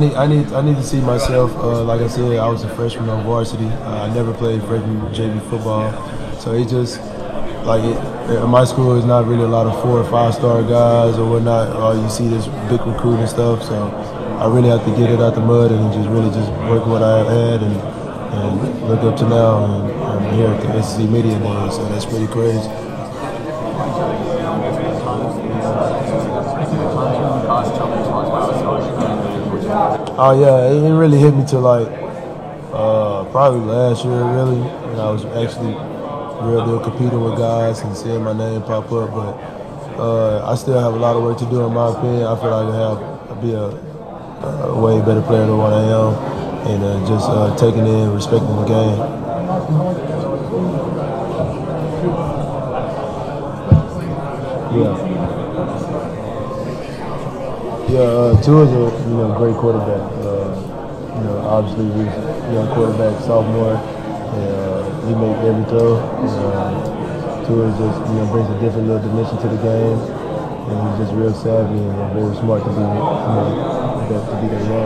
I need, I need, to see myself. Uh, like I said, I was a freshman on varsity. Uh, I never played freshman JV football, so it just like it, in my school is not really a lot of four or five star guys or whatnot. All you see this big recruiting stuff. So I really have to get it out the mud and just really just work what I had and, and look up to now. And I'm here at the SEC Media Day, so that's pretty crazy. Oh yeah, it really hit me till like uh, probably last year, really, when I was actually real deal competing with guys and seeing my name pop up. But uh, I still have a lot of work to do, in my opinion. I feel like I have be a, a, way better player than what I am, and uh, just uh, taking in, respecting the game. Yeah. Yeah, uh, Tua's a you know great quarterback. Uh, you know, obviously he's a young quarterback, sophomore. And, uh, he made every throw. Uh, Tua just you know brings a different little dimension to the game, and he's just real savvy and very smart to be you know to be that young.